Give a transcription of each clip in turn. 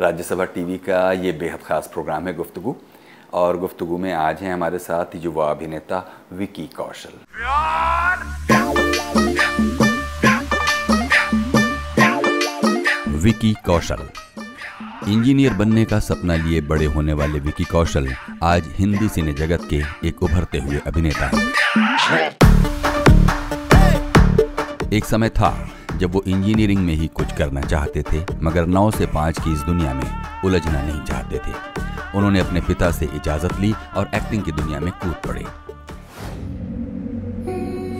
Rajya Sabha TV का ये बेहद ख़ास प्रोग्राम है गुफ्तगु। और गुफ्तगु में आज हैं हमारे साथ युवा अभिनेता विकी कौशल। विकी कौशल, इंजीनियर बनने का सपना लिए बड़े होने वाले विकी कौशल आज हिंदी सिने जगत के एक उभरते हुए अभिनेता एक समय था जब वो इंजीनियरिंग में ही कुछ करना चाहते थे मगर नौ से पाँच की इस दुनिया में उलझना नहीं चाहते थे। उन्होंने अपने पिता से इजाज़त ली और एक्टिंग की दुनिया में कूद पड़े।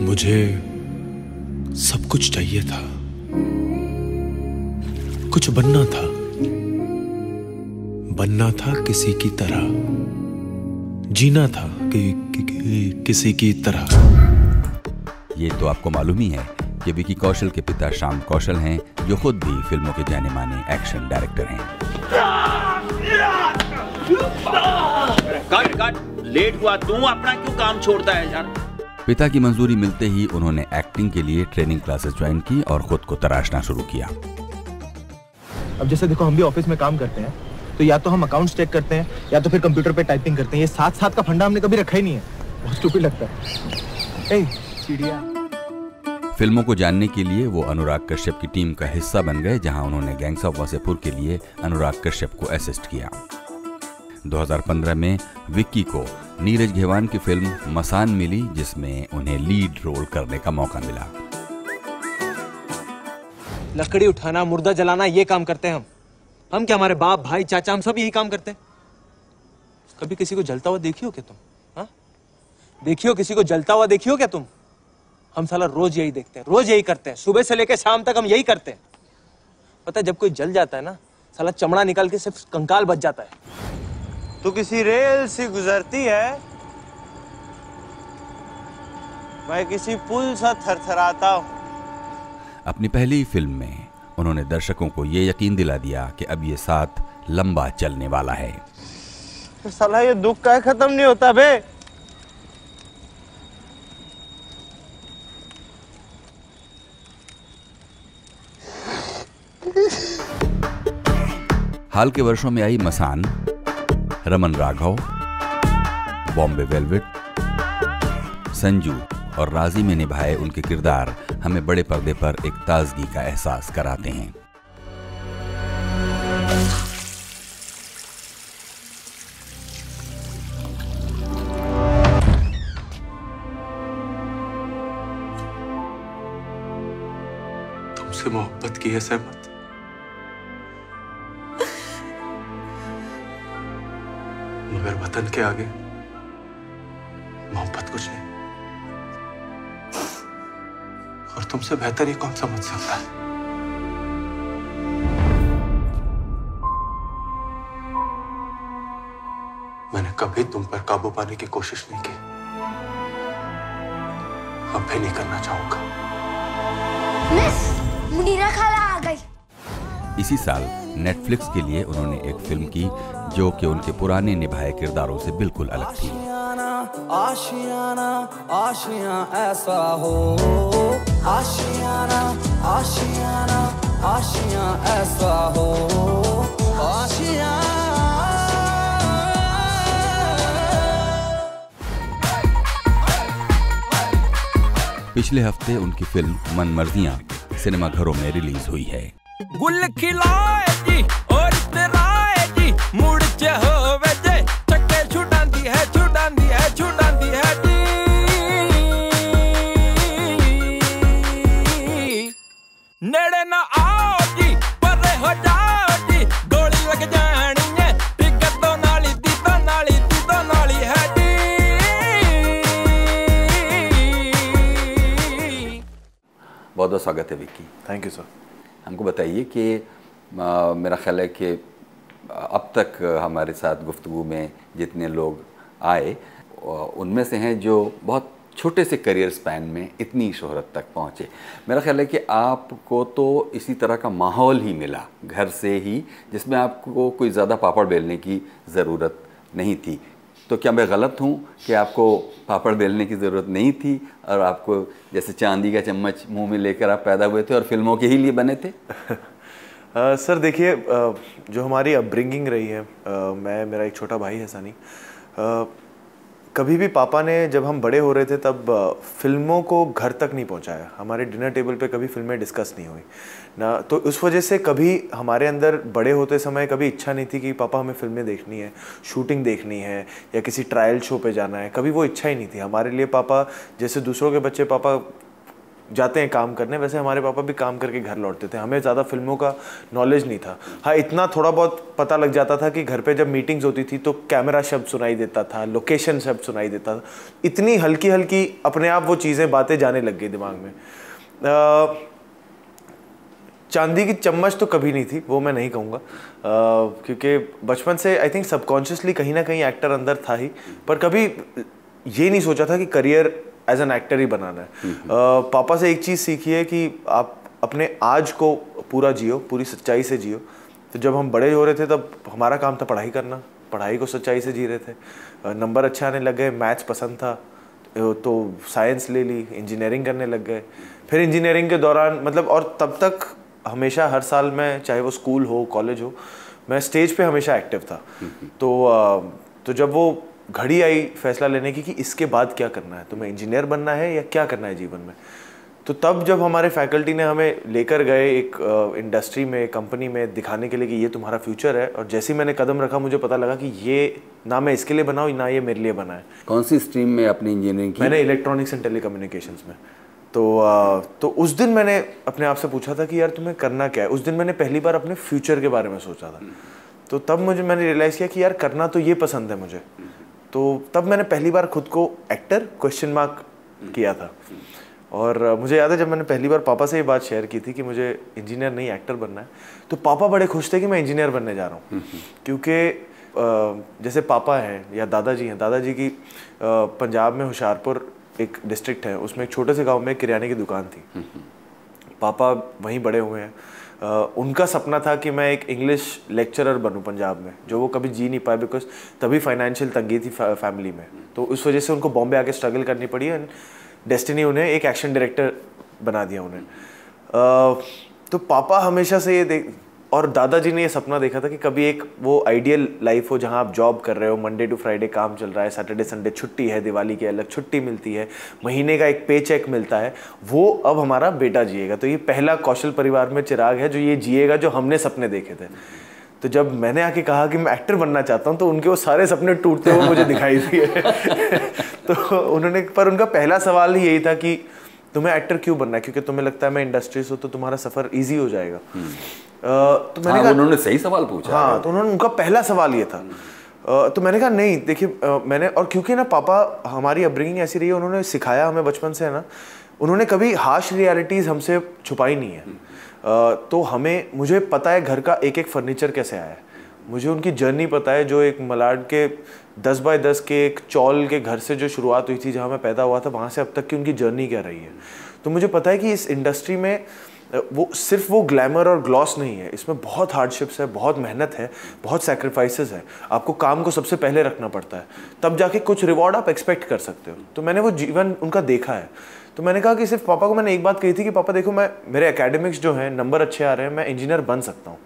मुझे सब कुछ चाहिए था। कुछ बनना था। बनना था किसी की तरह। जीना था कि, कि, कि, किसी की तरह। ये तो आपको मालूम ही है कि विकी कौशल के पिता श्याम कौशल हैं जो खुद भी फ़िल्मों के जाने माने एक्शन डायरेक्टर हैं। Cut cut. लेट हुआ तू अपना क्यों काम छोड़ता है यार? पिता की मंजूरी मिलते ही उन्होंने एक्टिंग के लिए ट्रेनिंग क्लासेस ज्वाइन की और खुद को तराशना शुरू किया। अब जैसे देखो हम भी ऑफ़िस में काम करते हैं तो या तो हम अकाउंट्स चेक करते हैं या तो फिर कंप्यूटर पे टाइपिंग करते हैं। ये साथ साथ का फंडा हमने कभी रखा ही नहीं है। बहुत स्टूपिड लगता है। ए चिड़िया। फ़िल्मों को जानने के लिए वो अनुराग कश्यप की टीम का हिस्सा बन गए, जहाँ उन्होंने गैंग्स ऑफ़ वासेपुर के लिए अनुराग कश्यप को असिस्ट किया। 2015 में विक्की को नीरज घेवान की फ़िल्म मसान मिली, जिसमें उन्हें लीड रोल करने का मौका मिला। लकड़ी उठाना, मुर्दा जलाना, ये काम करते हैं हम। हम क्या हमारे बाप, भाई, चाचा, हम सब यही काम करते हैं? कभी किसी को जलता हुआ देखियो क्या तुम? हा? देखियो किसी को जलता हुआ देखियो क्या तुम? हम साला रोज यही देखते हैं रोज यही करते हैं। सुबह से लेकर शाम तक हम यही करते हैं। पता है जब कोई जल जाता है ना साला चमड़ा निकल के सिर्फ़ कंकाल बच जाता है। तो किसी रेल से गुजरती है मैं किसी पुल सा थरथराता हूँ। अपनी पहली फ़िल्म में उन्होंने दर्शकों को ये यकीन दिला दिया कि अब ये साथ लंबा चलने वाला है। साला ये दुख का खत्म नहीं होता बे? हाल के वर्षों में आई मसान, रमन राघव, बॉम्बे वेलवेट, संजू और राज़ी में निभाए उनके किरदार हमें बड़े पर्दे पर एक ताजगी का एहसास कराते हैं। तुमसे मोहब्बत की है सहमत? वतन के आगे। मोहब्बत कुछ नहीं। और तुमसे बेहतर ही कौन समझ सकता है? मैंने कभी तुम पर काबू पाने की कोशिश नहीं की। अब भी नहीं करना चाहूँगा। मिस मुनीरा खाला आ गई। इसी साल नेटफ्लिक्स के लिए उन्होंने एक फ़िल्म की जो कि उनके पुराने निभाए किरदारों से बिल्कुल अलग थी। आशियाना आशिया ऐसा हो। आशियाना आशियाना आशिया ऐसा हो। आशिया। पिछले हफ़्ते उनकी फ़िल्म मन मर्जियाँ सिनेमाघरों में रिलीज़ हुई है। गुल जी मुड़ च होवे जे चक्के छुड़ांदी है छुड़ांदी है छुड़ांदी है जी नेड़े ना आओ जी परे हो जाओ जी गोली लग जानी है टिकट तो नाली दी तो नाली दी तो नाली है जी बहुत बहुत स्वागत है विक्की थैंक यू सर हमको बताइए कि मेरा ख्याल है कि अब तक हमारे साथ गुफ्तु में जितने लोग आए, उनमें से हैं जो बहुत छोटे से करियर स्पैन में इतनी शोहरत तक पहुँचे। मेरा ख्याल है कि आपको तो इसी तरह का माहौल ही मिला, घर से ही, जिसमें आपको कोई ज़्यादा पापड़ बेलने की ज़रूरत नहीं थी। तो क्या मैं गलत हूँ कि आपको पापड़ बेलने की ज़रूरत नहीं थी और आपको जैसे चांदी का चम्मच मुँह में लेकर आप पैदा हुए थे और फ़िल्मों के ही लिए बने थे? सर देखिए जो हमारी अपब्रिंगिंग रही है अ, मैं मेरा एक छोटा भाई है सानी कभी भी पापा ने जब हम बड़े हो रहे थे तब फ़िल्मों को घर तक नहीं पहुँचाया। हमारे डिनर टेबल पे कभी फ़िल्में डिस्कस नहीं हुई। ना तो उस वजह से कभी हमारे अंदर बड़े होते समय कभी इच्छा नहीं थी कि पापा हमें फ़िल्में देखनी है शूटिंग देखनी है या किसी ट्रायल शो पे जाना है। कभी वो इच्छा ही नहीं थी। हमारे लिए पापा जैसे दूसरों के बच्चे पापा जाते हैं काम करने वैसे हमारे पापा भी काम करके घर लौटते थे। हमें ज़्यादा फ़िल्मों का नॉलेज नहीं था। हाँ इतना थोड़ा बहुत पता लग जाता था कि घर पे जब मीटिंग्स होती थी तो कैमरा शब्द सुनाई देता था लोकेशन शब्द सुनाई देता था। इतनी हल्की हल्की अपने आप वो चीज़ें बातें जाने लग गई दिमाग में। अ, चांदी की चम्मच तो कभी नहीं थी वो मैं नहीं कहूँगा। क्योंकि बचपन से आई थिंक सबकॉन्शियसली कहीं ना कहीं एक्टर अंदर था ही। पर कभी ये नहीं सोचा था कि करियर एज एन एक्टर ही बनाना है। अ, पापा से एक चीज़ सीखी है कि आप अपने आज को पूरा जियो पूरी सच्चाई से जियो। तो जब हम बड़े हो रहे थे तब हमारा काम था पढ़ाई करना। पढ़ाई को सच्चाई से जी रहे थे। नंबर अच्छे आने लग गए मैथ्स पसंद था। तो साइंस ले ली इंजीनियरिंग करने लग गए। फिर इंजीनियरिंग के दौरान मतलब और तब तक हमेशा हर साल में चाहे वो स्कूल हो कॉलेज हो मैं स्टेज पे हमेशा एक्टिव था। तो तो जब वो घड़ी आई फैसला लेने की कि इसके बाद क्या करना है? तुम्हें इंजीनियर बनना है या क्या करना है जीवन में? तो तब जब हमारे फैकल्टी ने हमें लेकर गए एक इंडस्ट्री में कंपनी में दिखाने के लिए कि ये तुम्हारा फ्यूचर है और जैसे ही मैंने कदम रखा मुझे पता लगा कि ये ना मैं इसके लिए बनाऊँ ना ये मेरे लिए बना है कौन सी स्ट्रीम में अपनी इंजीनियरिंग की? मैंने इलेक्ट्रॉनिक्स एंड टेलीकम्युनिकेशंस में। तो अ, तो उस दिन मैंने अपने आप से पूछा था कि यार तुम्हें करना क्या है? उस दिन मैंने पहली बार अपने फ्यूचर के बारे में सोचा था। तो तब मुझे मैंने रियलाइज़ किया कि यार करना तो ये पसंद है मुझे। तो तब मैंने पहली बार खुद को एक्टर क्वेश्चन मार्क किया था। और मुझे याद है जब मैंने पहली बार पापा से ये बात शेयर की थी कि मुझे इंजीनियर नहीं एक्टर बनना है तो पापा बड़े खुश थे कि मैं इंजीनियर बनने जा रहा हूँ। क्योंकि जैसे पापा हैं या दादाजी हैं, दादाजी की पंजाब में होशियारपुर एक डिस्ट्रिक्ट है, उसमें एक छोटे से गाँव में किराने की दुकान थी। पापा वहीं बड़े हुए हैं। उनका सपना था कि मैं एक इंग्लिश लेक्चरर बनूं पंजाब में, जो वो कभी जी नहीं पाए बिकॉज़ तभी फाइनेंशियल तंगी थी फैमिली में। तो उस वजह से उनको बॉम्बे आके स्ट्रगल करनी पड़ी एंड डेस्टिनी उन्हें एक एक्शन डायरेक्टर बना दिया उन्हें। तो पापा हमेशा से ये देख और दादाजी ने ये सपना देखा था कि कभी एक वो आइडियल लाइफ हो जहाँ आप जॉब कर रहे हो मंडे टू फ्राइडे काम चल रहा है सैटरडे संडे छुट्टी है दिवाली की अलग छुट्टी मिलती है महीने का एक पे चेक मिलता है वो अब हमारा बेटा जिएगा। तो ये पहला कौशल परिवार में चिराग है जो ये जिएगा जो हमने सपने देखे थे। तो जब मैंने आके कहा कि मैं एक्टर बनना चाहता हूँ तो उनके वो सारे सपने टूटते हुए मुझे दिखाई दिए। तो उन्होंने पर उनका पहला सवाल ही यही था कि तुम्हें एक्टर क्यों बनना है? क्योंकि तुम्हें लगता है मैं इंडस्ट्री से तो तुम्हारा सफ़र ईजी हो जाएगा। अ, तो मैंने हाँ, कहा उन्होंने सही सवाल पूछा हाँ तो उन्होंने उनका पहला सवाल ये था। तो मैंने कहा नहीं देखिए मैंने और क्योंकि ना पापा हमारी अपब्रिंगिंग ऐसी रही है उन्होंने सिखाया हमें बचपन से है ना? उन्होंने कभी हार्श रियलिटीज़ हमसे छुपाई नहीं है। तो हमें मुझे पता है घर का एक एक फर्नीचर कैसे आया है। मुझे उनकी जर्नी पता है जो एक मलाड के दस बाय दस के एक चौल के घर से जो शुरुआत हुई थी जहाँ मैं पैदा हुआ था वहाँ से अब तक की उनकी जर्नी क्या रही है। तो मुझे पता है कि इस इंडस्ट्री में वो, सिर्फ़ वो ग्लैमर और ग्लॉस नहीं है। इसमें बहुत हार्डशिप्स है, बहुत मेहनत है, बहुत सेक्रीफाइसेस है। आपको काम को सबसे पहले रखना पड़ता है। तब जाके कुछ रिवॉर्ड आप एक्सपेक्ट कर सकते हो। तो मैंने वो जीवन उनका देखा है। तो मैंने कहा कि सिर्फ़ पापा को मैंने एक बात कही थी कि, पापा, देखो, मैं, मेरे एकेडमिक्स जो हैं नंबर अच्छे आ रहे हैं, मैं इंजीनियर बन सकता हूँ।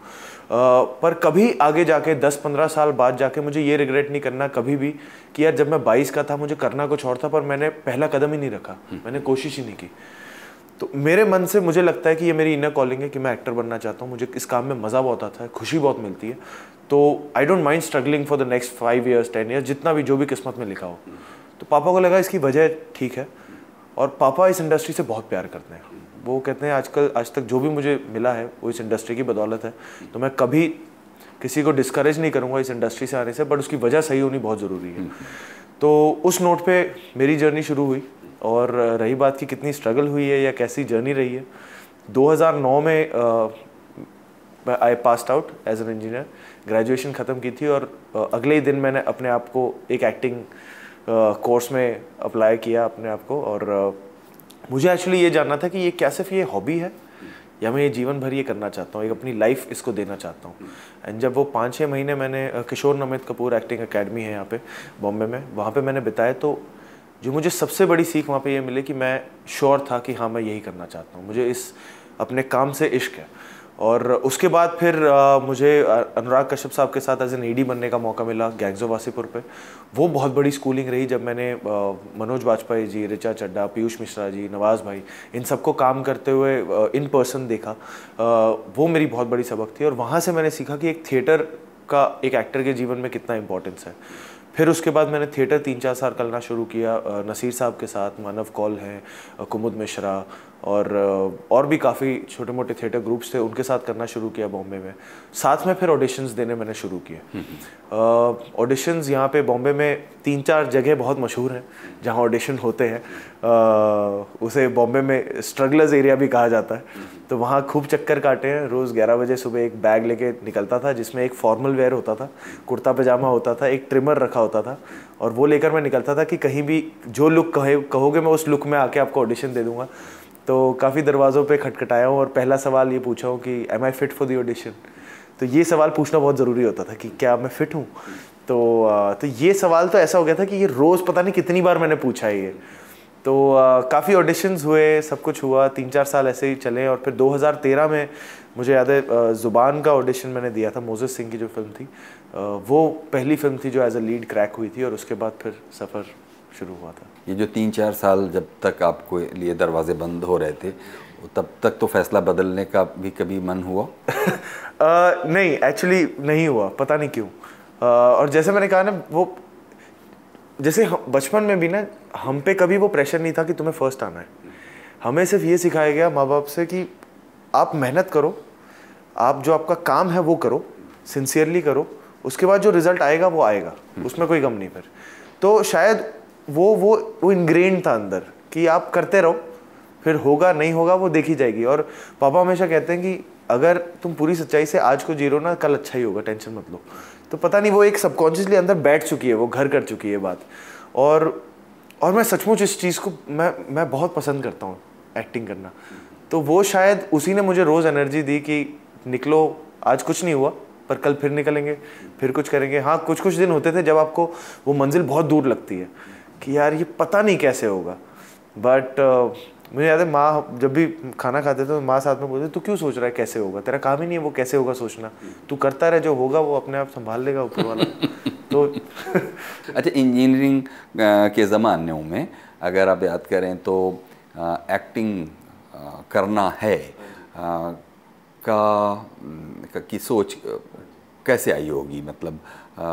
पर कभी आगे जाके 10-15 साल बाद जाके मुझे ये रिग्रेट नहीं करना कभी भी कि यार, जब मैं 22 का था, मुझे करना कुछ और था, पर मैंने पहला कदम ही नहीं रखा। मैंने कोशिश ही नहीं की। तो मेरे मन से मुझे लगता है कि ये मेरी इनर कॉलिंग है कि मैं एक्टर बनना चाहता हूँ। मुझे इस काम में मज़ा बहुत आता है, खुशी बहुत मिलती है। तो I don't mind struggling for the next five years ten years जितना भी जो भी किस्मत में लिखा हो। तो पापा को लगा इसकी वजह ठीक है, और पापा इस इंडस्ट्री से बहुत प्यार करते हैं। वो कहते हैं, आजकल, आज तक जो भी मुझे मिला है, वो इस इंडस्ट्री की बदौलत है। तो मैं कभी किसी को डिस्करेज नहीं करूँगा इस इंडस्ट्री से आने से बट उसकी वजह सही होनी बहुत ज़रूरी है। तो उस नोट पे मेरी जर्नी शुरू हुई। और रही बात की कितनी स्ट्रगल हुई है या कैसी जर्नी रही है। 2009 में I passed out as an engineer graduation ख़त्म की थी और अ, अगले ही दिन मैंने अपने आप को एक एक्टिंग कोर्स uh, में अप्लाई किया अपने आप को और अ, मुझे एक्चुअली ये जानना था कि ये क्या सिर्फ़ ये हॉबी है या मैं ये जीवन भर ये करना चाहता हूँ एक अपनी लाइफ इसको देना चाहता हूँ। एंड जब वो पाँच छः महीने मैंने किशोर नमित कपूर एक्टिंग अकेडमी है यहाँ पे बॉम्बे में वहाँ पे मैंने बिताए तो जो मुझे सबसे बड़ी सीख वहाँ पे ये मिली कि मैं श्योर था कि हाँ मैं यही करना चाहता हूँ। मुझे इस अपने काम से इश्क है। और उसके बाद फिर आ, मुझे अनुराग कश्यप साहब के साथ एज एन एडी बनने का मौका मिला ऑफ़ वासीपुर पे। वो बहुत बड़ी स्कूलिंग रही जब मैंने आ, मनोज वाजपेयी जी रिचा चड्डा पीयूष मिश्रा जी नवाज़ भाई इन सबको काम करते हुए इन पर्सन देखा। आ, वो मेरी बहुत बड़ी सबक थी और वहाँ से मैंने सीखा कि एक थिएटर का एक एक्टर के जीवन में कितना इंपॉर्टेंस है। फिर उसके बाद मैंने थिएटर तीन चार साल करना शुरू किया। नसीर साहब के साथ मानव कौल हैं कुमुद मिश्रा और और भी काफ़ी छोटे मोटे थिएटर ग्रुप्स थे उनके साथ करना शुरू किया बॉम्बे में। साथ में फिर ऑडिशंस देने मैंने शुरू किए। ऑडिशंस यहाँ पे बॉम्बे में तीन चार जगह बहुत मशहूर हैं जहाँ ऑडिशन होते हैं। उसे बॉम्बे में स्ट्रगलर्स एरिया भी कहा जाता है। तो वहाँ खूब चक्कर काटे हैं। रोज़ ग्यारह बजे सुबह एक बैग लेके निकलता था जिसमें एक फॉर्मल वेयर होता था कुर्ता पजामा होता था एक ट्रिमर रखा होता था। और वो लेकर मैं निकलता था कि कहीं भी जो लुक कहे कहोगे मैं उस लुक में आके आपको ऑडिशन दे दूँगा। तो काफ़ी दरवाज़ों पे खटखटाया हूँ और पहला सवाल ये पूछा हूँ कि am I fit for the audition तो ये सवाल पूछना बहुत ज़रूरी होता था कि, क्या मैं फिट हूँ? तो तो ये सवाल तो ऐसा हो गया था कि ये रोज़ पता नहीं कितनी बार मैंने पूछा ये। तो काफ़ी ऑडिशंस हुए, सब कुछ हुआ तीन चार साल ऐसे ही चले और फिर 2013 में मुझे याद है ज़ुबान का ऑडिशन मैंने दिया था मोजेस सिंह की जो फ़िल्म थी वो पहली फ़िल्म थी जो एज अ लीड क्रैक हुई थी और उसके बाद फिर सफ़र शुरू हुआ था। ये जो तीन चार साल जब तक आपको लिए दरवाजे बंद हो रहे थे तब तक तो फैसला बदलने का भी कभी मन हुआ? अ, नहीं एक्चुअली नहीं हुआ पता नहीं क्यों। और जैसे मैंने कहा ना वो जैसे बचपन में भी ना हम पे कभी वो प्रेशर नहीं था कि तुम्हें फ़र्स्ट आना है। हमें सिर्फ़ ये सिखाया गया माँ बाप से कि आप मेहनत करो आप जो आपका काम है वो करो सिंसियरली करो उसके बाद जो रिज़ल्ट आएगा वो आएगा उसमें कोई गम नहीं फिर। तो शायद वो वो वो इनग्रेन था अंदर कि आप करते रहो, फिर होगा, नहीं होगा, वो देखी जाएगी। और पापा हमेशा कहते हैं कि अगर तुम पूरी सच्चाई से आज को ज़ीरो ना, कल अच्छा ही होगा, टेंशन मत लो। तो पता नहीं, वो एक सबकॉन्शियसली अंदर बैठ चुकी है, वो घर कर चुकी है बात। और और मैं सचमुच इस चीज़ को, मैं मैं बहुत पसंद करता हूँ एक्टिंग करना। तो वो शायद उसी ने मुझे रोज़ एनर्जी दी कि निकलो, आज कुछ नहीं हुआ, पर कल फिर निकलेंगे, फिर कुछ करेंगे। हाँ कुछ कुछ दिन होते थे जब आपको वो मंजिल बहुत दूर लगती है। कि यार ये पता नहीं कैसे होगा। बट uh, मुझे याद है माँ जब भी खाना खाते थे तो माँ साथ में बोलते तू क्यों सोच रहा है कैसे होगा? तेरा काम ही नहीं है वो कैसे होगा सोचना। तू करता रहे जो होगा वो अपने आप संभाल लेगा ऊपर वाला। तो अच्छा इंजीनियरिंग के ज़माने में अगर आप याद करें तो एक्टिंग अ, करना है अ, का का- की सोच कैसे आई होगी? मतलब अ,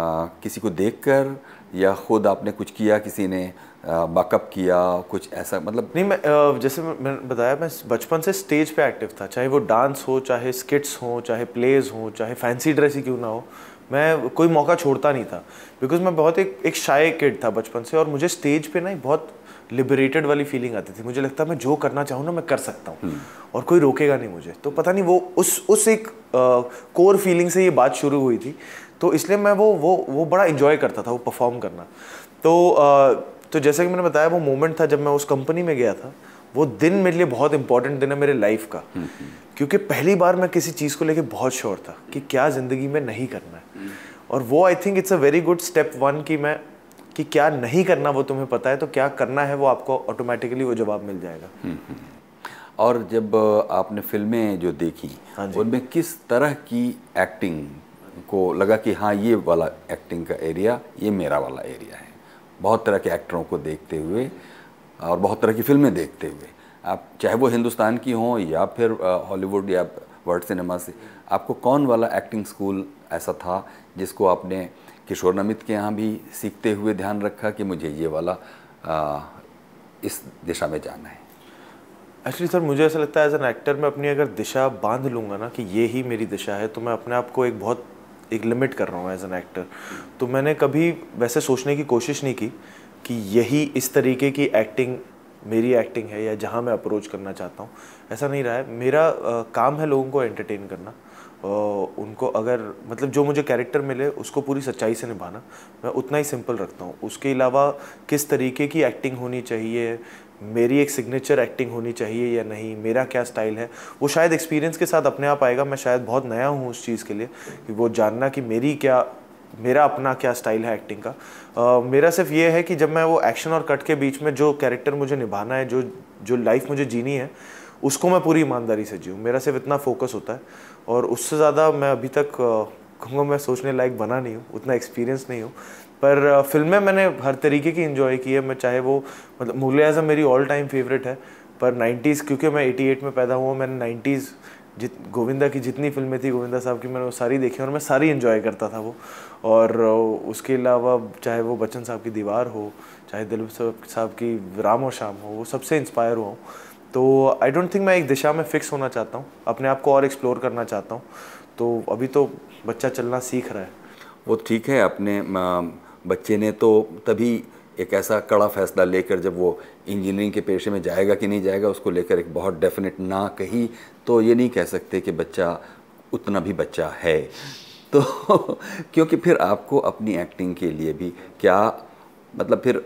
किसी को देखकर या खुद आपने कुछ किया किसी ने बैकअप किया कुछ ऐसा मतलब नहीं मैं जैसे मैंने बताया मैं बचपन से स्टेज पे एक्टिव था चाहे वो डांस हो चाहे स्किट्स हो चाहे प्लेज हो चाहे फैंसी ड्रेस ही क्यों ना हो मैं कोई मौका छोड़ता नहीं था बिकॉज़ मैं बहुत एक एक शाय किड था बचपन से और मुझे स्टेज पे ना बहुत लिबरेटेड वाली फीलिंग आती थी मुझे लगता है मैं जो करना चाहूँ ना मैं कर सकता हूँ और कोई रोकेगा नहीं मुझे तो पता नहीं वो उस उस एक कोर फीलिंग से ये बात शुरू हुई थी तो इसलिए मैं वो वो वो बड़ा इन्जॉय करता था वो परफॉर्म करना। तो तो जैसे कि मैंने बताया वो मोमेंट था जब मैं उस कंपनी में गया था। वो दिन मेरे लिए बहुत इंपॉर्टेंट दिन है मेरे लाइफ का। क्योंकि पहली बार मैं किसी चीज़ को लेके बहुत श्योर था कि क्या ज़िंदगी में नहीं करना है। और वो I think it's a very good step one कि मैं कि क्या नहीं करना वो तुम्हें पता है तो क्या करना है वो आपको ऑटोमेटिकली वो जवाब मिल जाएगा। और जब आपने फ़िल्में जो देखी उनमें किस तरह की एक्टिंग को लगा कि हाँ ये वाला एक्टिंग का एरिया ये मेरा वाला एरिया है। बहुत तरह के एक्टरों को देखते हुए और बहुत तरह की फ़िल्में देखते हुए। आप चाहे वो हिंदुस्तान की हों या फिर हॉलीवुड या वर्ल्ड सिनेमा से आपको कौन वाला एक्टिंग स्कूल ऐसा था जिसको आपने किशोर नमित के यहाँ भी सीखते हुए ध्यान रखा कि मुझे ये वाला अ, इस दिशा में जाना है? एक्चुअली सर मुझे ऐसा लगता है एज एन एक्टर मैं अपनी अगर दिशा बाँध लूँगा ना कि ये ही मेरी दिशा है तो मैं अपने आप को एक बहुत एक लिमिट कर रहा हूँ एज एन एक्टर तो मैंने कभी वैसे सोचने की कोशिश नहीं की कि यही इस तरीके की एक्टिंग मेरी एक्टिंग है या जहाँ मैं अप्रोच करना चाहता हूँ। ऐसा नहीं रहा है। मेरा आ, काम है लोगों को एंटरटेन करना। उनको अगर मतलब जो मुझे कैरेक्टर मिले उसको पूरी सच्चाई से निभाना मैं उतना ही सिंपल रखता हूँ। उसके अलावा किस तरीके की एक्टिंग होनी चाहिए मेरी एक सिग्नेचर एक्टिंग होनी चाहिए या नहीं मेरा क्या स्टाइल है वो शायद एक्सपीरियंस के साथ अपने आप आएगा। मैं शायद बहुत नया हूँ उस चीज़ के लिए कि वो जानना कि मेरी क्या मेरा अपना क्या स्टाइल है एक्टिंग का। अ, मेरा सिर्फ़ ये है कि जब मैं वो एक्शन और कट के बीच में जो कैरेक्टर मुझे निभाना है जो जो लाइफ मुझे जीनी है उसको मैं पूरी ईमानदारी से जीऊँ। मेरा सिर्फ़ इतना फोकस होता है। और उससे ज़्यादा मैं अभी तक कहूँगा मैं सोचने लायक बना नहीं हूँ, उतना एक्सपीरियंस नहीं हूँ। पर फ़िल्में मैंने हर तरीके की इन्जॉय की है, मैं चाहे वो मतलब मुगल आज़म मेरी ऑल टाइम फेवरेट है, पर 90s क्योंकि मैं 88 में पैदा हुआ, मैंने 90s जित, गोविंदा की जितनी फ़िल्में थी, गोविंदा साहब की मैंने वो सारी देखी और मैं सारी इन्जॉय करता था वो। और उसके अलावा चाहे वो बच्चन साहब की दीवार हो, चाहे दिल साहब की राम और शाम हो, वो सबसे इंस्पायर हुआ हूँ। तो आई डोंट थिंक मैं एक दिशा में फिक्स होना चाहता हूँ, अपने आप को और एक्सप्लोर करना चाहता हूँ। तो अभी तो बच्चा चलना सीख रहा है। वो ठीक है, अपने बच्चे ने तो तभी एक ऐसा कड़ा फैसला लेकर जब वो इंजीनियरिंग के पेशे में जाएगा कि नहीं जाएगा, उसको लेकर एक बहुत डेफिनेट ना कही तो ये नहीं कह सकते कि बच्चा उतना भी बच्चा है। तो क्योंकि फिर आपको अपनी एक्टिंग के लिए भी क्या मतलब फिर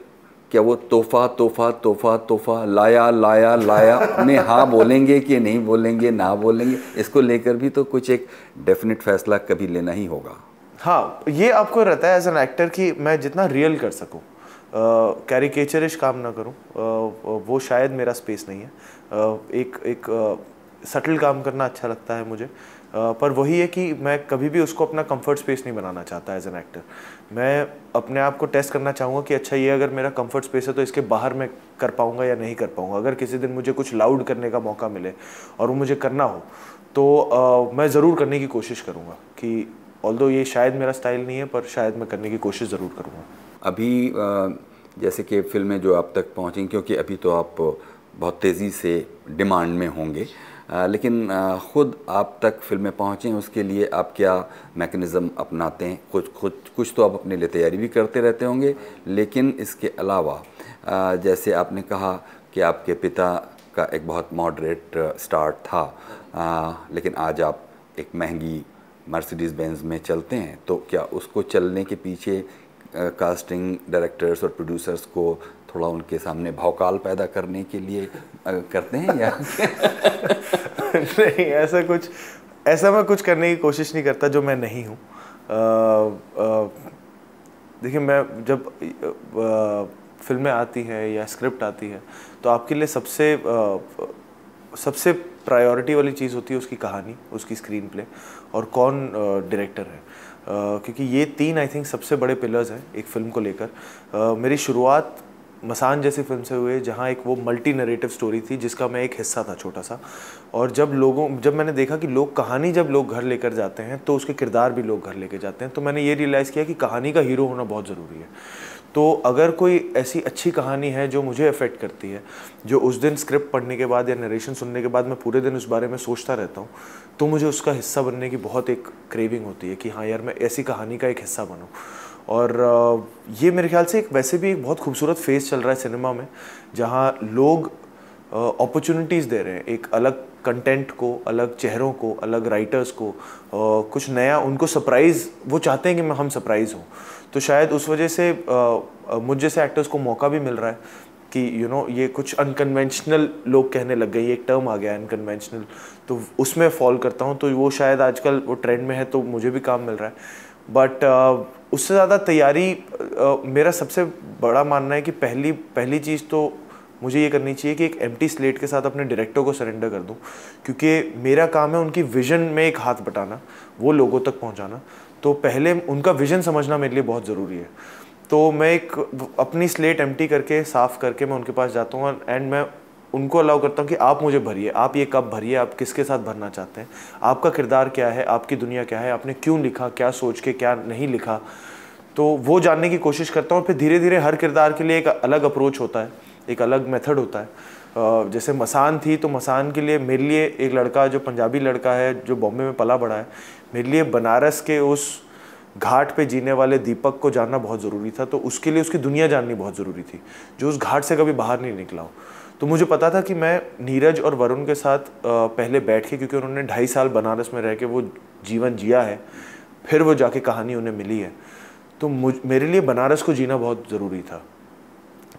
क्या वो तोहफा तोहफा तोहफा तोहफा, लाया लाया लाया? में हाँ बोलेंगे कि नहीं बोलेंगे, ना बोलेंगे? इसको लेकर भी तो कुछ एक डेफिनेट फैसला कभी लेना ही होगा। हाँ ये आपको रहता है एज एन एक्टर कि मैं जितना रियल कर सकूँ। कैरिकेचरिश काम ना करूँ। वो शायद मेरा स्पेस नहीं है। एक एक सटल काम करना अच्छा लगता है मुझे। पर वही है कि मैं कभी भी उसको अपना कंफर्ट स्पेस नहीं बनाना चाहता एज एन एक्टर मैं अपने आप को टेस्ट करना चाहूँगा कि अच्छा ये अगर मेरा कंफर्ट स्पेस है तो इसके बाहर मैं कर पाऊँगा या नहीं कर पाऊँगा? अगर किसी दिन मुझे कुछ लाउड करने का मौका मिले और वो मुझे करना हो तो आ, मैं ज़रूर करने की कोशिश करूँगा कि ऑल ये शायद मेरा स्टाइल नहीं है पर शायद मैं करने की कोशिश ज़रूर करूँगा। अभी जैसे कि फ़िल्में जो आप तक पहुँची क्योंकि अभी तो आप बहुत तेज़ी से डिमांड में होंगे लेकिन ख़ुद आप तक फ़िल्में पहुँचें, उसके लिए आप क्या मैकेनिज़्म अपनाते हैं? कुछ कुछ कुछ तो आप अपने लिए तैयारी भी करते रहते होंगे, लेकिन इसके अलावा जैसे आपने कहा कि आपके पिता का एक बहुत मॉडरेट स्टार्ट था लेकिन आज आप एक महँगी मर्सिडीज़ बेंज में चलते हैं तो क्या उसको चलने के पीछे कास्टिंग डायरेक्टर्स और प्रोड्यूसर्स को थोड़ा उनके सामने भावकाल पैदा करने के लिए करते हैं या? नहीं ऐसा कुछ ऐसा मैं कुछ करने की कोशिश नहीं करता जो मैं नहीं हूँ। देखिए मैं जब फ़िल्में आती हैं या स्क्रिप्ट आती है तो आपके लिए सबसे आ, सबसे प्रायोरिटी वाली चीज़ होती है उसकी कहानी उसकी स्क्रीन प्ले और कौन डायरेक्टर है। Uh, क्योंकि ये तीन आई थिंक सबसे बड़े पिलर्स हैं एक फ़िल्म को लेकर। मेरी शुरुआत मसान जैसी फ़िल्म से हुए, जहाँ एक वो मल्टी नरेटिव स्टोरी थी, जिसका मैं एक हिस्सा था छोटा सा। और जब लोगों, जब मैंने देखा कि लोग कहानी जब लोग घर लेकर जाते हैं तो उसके किरदार भी लोग घर लेकर जाते हैं तो मैंने ये रियलाइज़ किया कि कहानी का हीरो होना बहुत ज़रूरी है। तो अगर कोई ऐसी अच्छी कहानी है जो मुझे अफेक्ट करती है, जो उस दिन स्क्रिप्ट पढ़ने के बाद या नरेशन सुनने के बाद मैं पूरे दिन उस बारे में सोचता रहता हूँ तो मुझे उसका हिस्सा बनने की बहुत एक क्रेविंग होती है कि हाँ यार, मैं ऐसी कहानी का एक हिस्सा बनूँ। और ये मेरे ख्याल से एक वैसे भी एक बहुत खूबसूरत फ़ेज़ चल रहा है सिनेमा में जहाँ लोग अपॉर्चुनिटीज़ दे रहे हैं एक अलग कंटेंट को अलग चेहरों को अलग राइटर्स को कुछ नया उनको सरप्राइज़ वो चाहते हैं कि मैं हम सरप्राइज़ हूँ। तो शायद उस वजह से मुझ जैसे एक्टर्स को मौका भी मिल रहा है कि यू you नो know, ये कुछ अनकन्वेंशनल लोग कहने लग गए एक टर्म आ गया अनकन्वेंशनल तो उसमें फॉल करता हूँ तो वो शायद आजकल वो ट्रेंड में है तो मुझे भी काम मिल रहा है। बट uh, उससे ज़्यादा तैयारी uh, मेरा सबसे बड़ा मानना है कि पहली पहली चीज़ तो मुझे ये करनी चाहिए कि एक एम स्लेट के साथ अपने डायरेक्टर को सरेंडर कर दूँ। क्योंकि मेरा काम है उनकी विजन में एक हाथ बटाना वो लोगों तक पहुँचाना। तो पहले उनका विजन समझना मेरे लिए बहुत ज़रूरी है। तो मैं एक अपनी स्लेट एम करके साफ़ करके मैं उनके पास जाता हूँ एंड मैं उनको अलाउ करता हूँ कि आप मुझे भरिए, आप ये कब भरिए, आप किसके साथ भरना चाहते हैं, आपका किरदार क्या है, आपकी दुनिया क्या है, आपने क्यों लिखा, क्या सोच के, क्या नहीं लिखा। तो वो जानने की कोशिश करता हूँ फिर धीरे धीरे हर किरदार के लिए एक अलग अप्रोच होता है, एक अलग मेथड होता है। जैसे मसान थी तो मसान के लिए मेरे लिए एक लड़का, जो पंजाबी लड़का है, जो बॉम्बे में पला बड़ा है, मेरे लिए बनारस के उस घाट पे जीने वाले दीपक को जानना बहुत ज़रूरी था तो उसके लिए उसकी दुनिया जाननी बहुत ज़रूरी थी, जो उस घाट से कभी बाहर नहीं निकला हो। तो मुझे पता था कि मैं नीरज और वरुण के साथ पहले बैठ के, क्योंकि उन्होंने ढाई साल बनारस में रह के वो जीवन जिया है, फिर वो जाके कहानी उन्हें मिली है। तो मुझ, मेरे लिए बनारस को जीना बहुत ज़रूरी था।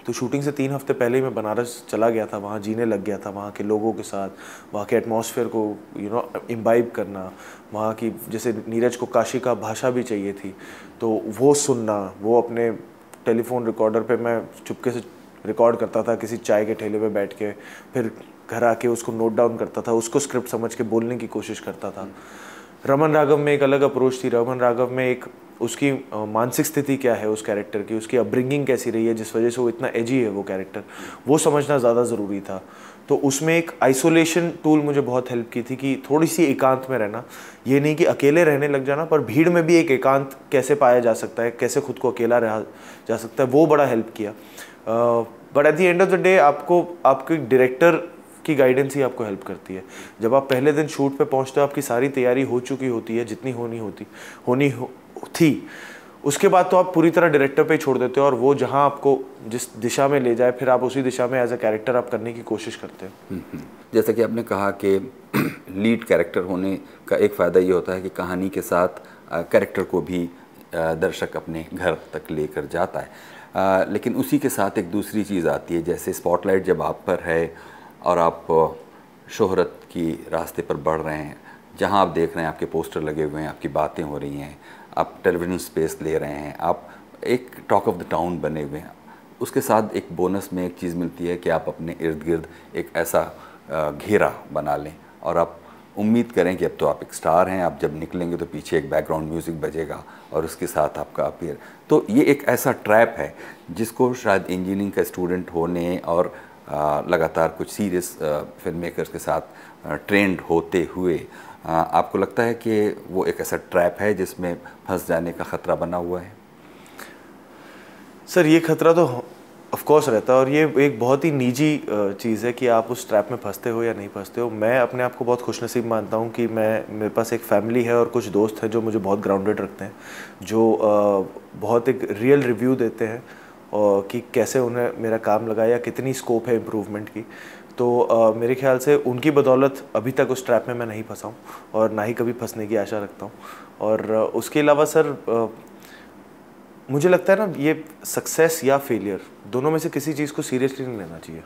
तो शूटिंग से तीन हफ़्ते पहले ही मैं बनारस चला गया था, वहाँ जीने लग गया था, वहाँ के लोगों के साथ, वहाँ के एटमॉस्फेयर को यू नो इम्बाइब करना, वहाँ की, जैसे नीरज को काशी का भाषा भी चाहिए थी तो वो सुनना, वो अपने टेलीफोन रिकॉर्डर पे मैं चुपके से रिकॉर्ड करता था, किसी चाय के ठेले पे बैठ के, फिर घर आके उसको नोट डाउन करता था, उसको स्क्रिप्ट समझ के बोलने की कोशिश करता था। रमन राघव में एक अलग अप्रोच थी। रमन राघव में एक, उसकी मानसिक स्थिति क्या है उस कैरेक्टर की, उसकी अपब्रिंगिंग कैसी रही है, जिस वजह से वो इतना एजी है वो कैरेक्टर वो समझना ज़्यादा ज़रूरी था। तो उसमें एक आइसोलेशन टूल मुझे बहुत हेल्प की थी कि थोड़ी सी एकांत में रहना। ये नहीं कि अकेले रहने लग जाना, पर भीड़ में भी एक एकांत कैसे पाया जा सकता है, कैसे खुद को अकेला रहा जा सकता है, वो बड़ा हेल्प किया। But at the end of the day आपको आपके डायरेक्टर की गाइडेंस ही आपको हेल्प करती है। जब आप पहले दिन शूट पे पहुँचते हो आपकी सारी तैयारी हो चुकी होती है जितनी होनी होती होनी हो, थी उसके बाद तो आप पूरी तरह डायरेक्टर पे ही छोड़ देते हो और वो जहाँ आपको जिस दिशा में ले जाए फिर आप उसी दिशा में एज अ कैरेक्टर आप करने की कोशिश करते हो। जैसा कि आपने कहा कि लीड कैरेक्टर होने का एक फ़ायदा ये होता है कि कहानी के साथ कैरेक्टर को भी दर्शक अपने घर तक लेकर जाता है। अ, लेकिन उसी के साथ एक दूसरी चीज़ आती है जैसे स्पॉटलाइट जब आप पर है और आप शोहरत की रास्ते पर बढ़ रहे हैं जहाँ आप देख रहे हैं आपके पोस्टर लगे हुए हैं आपकी बातें हो रही हैं आप टेलीविज़न स्पेस ले रहे हैं आप एक टॉक ऑफ़ द टाउन बने हुए हैं उसके साथ एक बोनस में एक चीज़ मिलती है कि आप अपने इर्द गिर्द एक ऐसा घेरा बना लें और आप उम्मीद करें कि अब तो आप एक स्टार हैं, आप जब निकलेंगे तो पीछे एक बैकग्राउंड म्यूज़िक बजेगा और उसके साथ आपका अपीयर तो ये एक ऐसा ट्रैप है जिसको शायद इंजीनियरिंग का स्टूडेंट होने और लगातार कुछ सीरियस फ़िल्म मेकर्स के साथ ट्रेंड होते हुए आपको लगता है कि वो एक ऐसा ट्रैप है जिसमें फंस जाने का ख़तरा बना हुआ है? सर, ये खतरा तो ऑफ़ कोर्स रहता है और ये एक बहुत ही निजी चीज़ है कि आप उस ट्रैप में फंसते हो या नहीं फंसते हो। मैं अपने आप को बहुत खुशनसीब मानता हूँ कि मैं, मेरे पास एक फैमिली है और कुछ दोस्त हैं जो मुझे बहुत ग्राउंडेड रखते हैं, जो बहुत एक रियल रिव्यू देते हैं और कि कैसे उन्हें मेरा काम लगा या कितनी स्कोप है इम्प्रूवमेंट की। तो मेरे ख्याल से उनकी बदौलत अभी तक उस ट्रैप में मैं नहीं फंसा हूँ और ना ही कभी फंसने की आशा रखता हूँ। और उसके अलावा सर मुझे लगता है ना, ये सक्सेस या फेलियर दोनों में से किसी चीज़ को सीरियसली नहीं लेना चाहिए।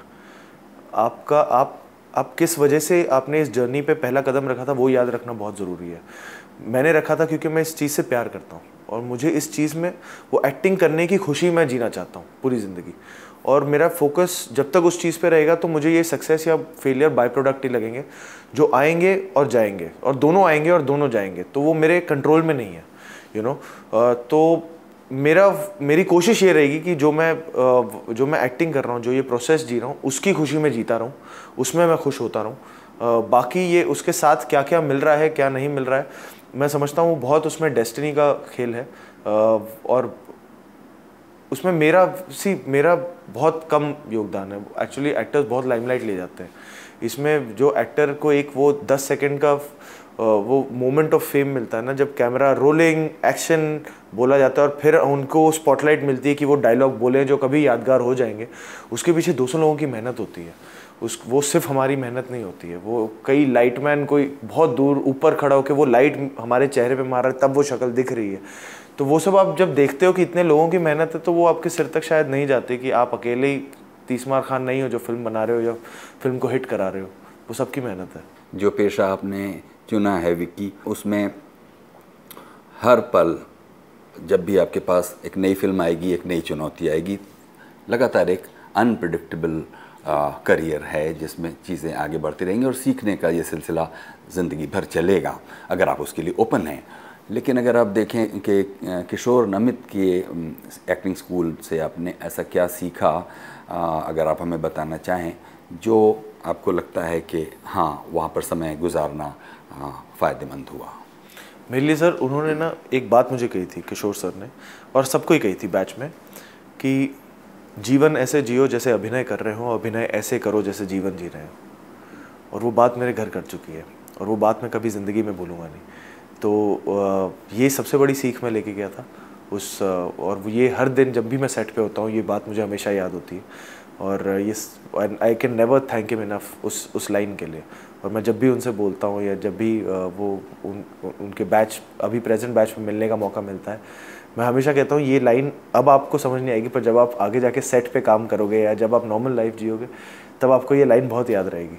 आपका, आप आप किस वजह से आपने इस जर्नी पे पहला कदम रखा था, वो याद रखना बहुत ज़रूरी है। मैंने रखा था क्योंकि मैं इस चीज़ से प्यार करता हूँ और मुझे इस चीज़ में, वो एक्टिंग करने की खुशी मैं जीना चाहता हूँ पूरी ज़िंदगी। और मेरा फोकस जब तक उस चीज़ पे रहेगा तो मुझे ये सक्सेस या फेलियर बाय प्रोडक्ट ही लगेंगे, जो आएँगे और जाएँगे, और दोनों आएँगे और दोनों जाएँगे तो वो मेरे कंट्रोल में नहीं है यू you नो know? तो मेरा, मेरी कोशिश ये रहेगी कि जो मैं जो मैं एक्टिंग कर रहा हूँ, जो ये प्रोसेस जी रहा हूँ, उसकी खुशी में जीता रहूँ, उसमें मैं खुश होता रहूँ। बाकी ये उसके साथ क्या क्या मिल रहा है, क्या नहीं मिल रहा है, मैं समझता हूँ बहुत उसमें डेस्टिनी का खेल है। और उसमें मेरा, सी, मेरा बहुत कम योगदान है। एक्चुअली एक्टर्स बहुत लाइमलाइट ले जाते हैं। इसमें जो एक्टर को एक वो दस सेकंड का वो मोमेंट ऑफ़ फेम मिलता है ना, जब कैमरा रोलिंग एक्शन बोला जाता है और फिर उनको स्पॉटलाइट मिलती है कि वो डायलॉग बोले जो कभी यादगार हो जाएँगे। उसके पीछे 200 लोगों की मेहनत होती है। उस, वो सिर्फ़ हमारी मेहनत नहीं होती है। वो कई लाइटमैन कोई बहुत दूर ऊपर खड़ा होकर वो लाइट हमारे चेहरे पे मार रहा है, तब वो शक्ल दिख रही है। तो वो सब आप जब देखते हो कि इतने लोगों की मेहनत है तो वो आपके सिर तक शायद नहीं जाती कि आप अकेले ही तीसमार खान नहीं हो जो फ़िल्म बना रहे हो या फ़िल्म को हिट करा रहे हो। वो सबकी मेहनत है। जो पेशा आपने चुना है विक्की। उसमें हर पल जब भी आपके पास एक नई फ़िल्म आएगी, एक नई चुनौती आएगी, लगातार एक अनप्रडिक्टेबल करियर है जिसमें चीज़ें आगे बढ़ती रहेंगी और सीखने का ये सिलसिला ज़िंदगी भर चलेगा, अगर आप उसके लिए ओपन हैं। लेकिन अगर आप देखें कि किशोर नमित के एक्टिंग स्कूल से आपने ऐसा क्या सीखा अगर आप हमें बताना चाहें, जो आपको लगता है कि हाँ वहाँ पर समय गुजारना फ़ायदेमंद हुआ। मेरे लिए सर, उन्होंने ना एक बात मुझे कही थी, किशोर सर ने, और सबको ही कही थी बैच में, कि जीवन ऐसे जियो जैसे अभिनय कर रहे हो, अभिनय ऐसे करो जैसे जीवन जी रहे हो। और वो बात मेरे घर कर चुकी है, और वो बात मैं कभी ज़िंदगी में भूलूँगा नहीं। तो ये सबसे बड़ी सीख मैं लेके गया था, उस, और ये हर दिन जब भी मैं सेट पे होता हूँ, ये बात मुझे हमेशा याद होती है। और ये I can never thank him enough उस उस लाइन के लिए। और मैं जब भी उनसे बोलता हूँ या जब भी वो उन, उनके बैच, अभी प्रेजेंट बैच में मिलने का मौका मिलता है, मैं हमेशा कहता हूँ, ये लाइन अब आपको समझ नहीं आएगी, पर जब आप आगे जाके सेट पे काम करोगे या जब आप नॉर्मल लाइफ जियोगे, तब आपको ये लाइन बहुत याद रहेगी।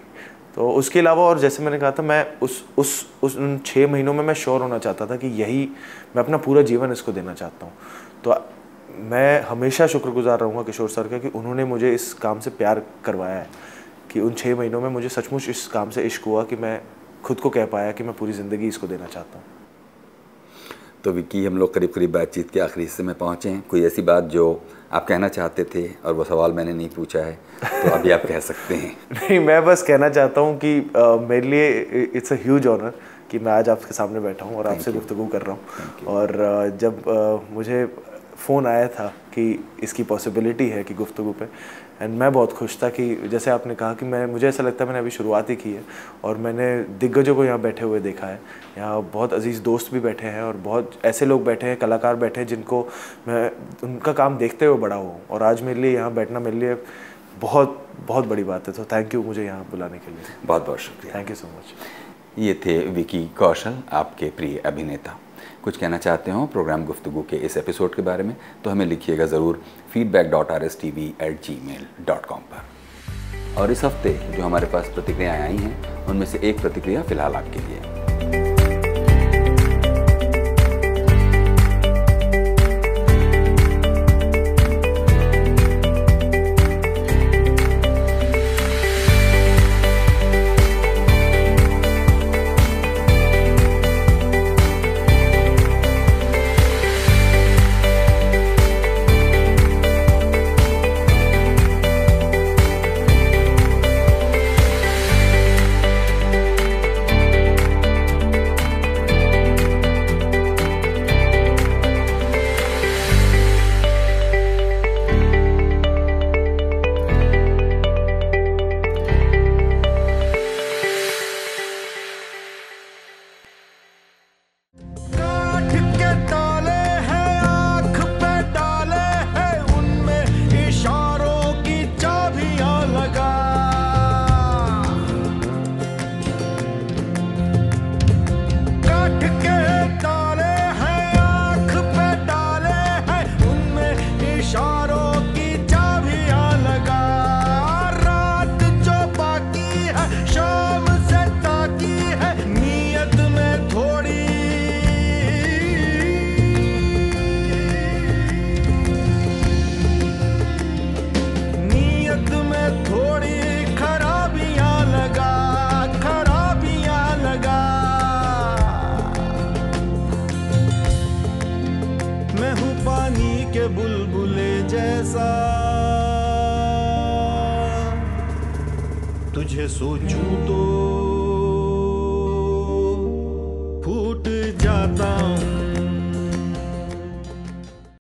तो उसके अलावा और जैसे मैंने कहा था, मैं उस उस उस उन छः महीनों में मैं श्योर होना चाहता था कि यही मैं अपना पूरा जीवन इसको देना चाहता हूँ। तो मैं हमेशा शुक्रगुजार रहूँगा किशोर सर का कि उन्होंने मुझे इस काम से प्यार करवाया है। कि उन छः महीनों में मुझे सचमुच इस काम से इश्क हुआ कि मैं खुद को कह पाया कि मैं पूरी ज़िंदगी इसको देना चाहता हूँ। तो विक्की हम लोग करीब करीब बातचीत के आखिरी हिस्से में पहुँचे हैं। कोई ऐसी बात जो आप कहना चाहते थे और वो सवाल मैंने नहीं पूछा है तो अभी आप कह सकते हैं। नहीं मैं बस कहना चाहता हूँ कि अ, मेरे लिए इट्स अ ह्यूज ऑनर कि मैं आज आपके सामने बैठा हूँ और आपसे गुफ्तगू कर रहा हूँ। और जब अ, मुझे फ़ोन आया था कि इसकी पॉसिबिलिटी है कि गुफ्तगू पे एंड मैं बहुत खुश था कि जैसे आपने कहा कि मैं मुझे ऐसा लगता है मैंने अभी शुरुआत ही की है और मैंने दिग्गजों को यहाँ बैठे हुए देखा है। यहाँ बहुत अज़ीज़ दोस्त भी बैठे हैं और बहुत ऐसे लोग बैठे हैं कलाकार बैठे हैं जिनको मैं उनका काम देखते हुए बड़ा हुआ हूँ और आज मेरे लिए यहाँ बैठना मेरे लिए बहुत बहुत बड़ी बात है। तो थैंक यू मुझे यहाँ बुलाने के लिए। बहुत बहुत शुक्रिया। थैंक यू सो मच ये थे विकी कौशल आपके प्रिय अभिनेता। कुछ कहना चाहते हो प्रोग्राम गुफ्तु के इस एपिसोड के बारे में तो हमें लिखिएगा ज़रूर feedback dot R S T V at gmail dot com पर। और इस हफ़्ते जो हमारे पास प्रतिक्रियाएँ आई हैं, उनमें से एक प्रतिक्रिया फ़िलहाल आपके लिए।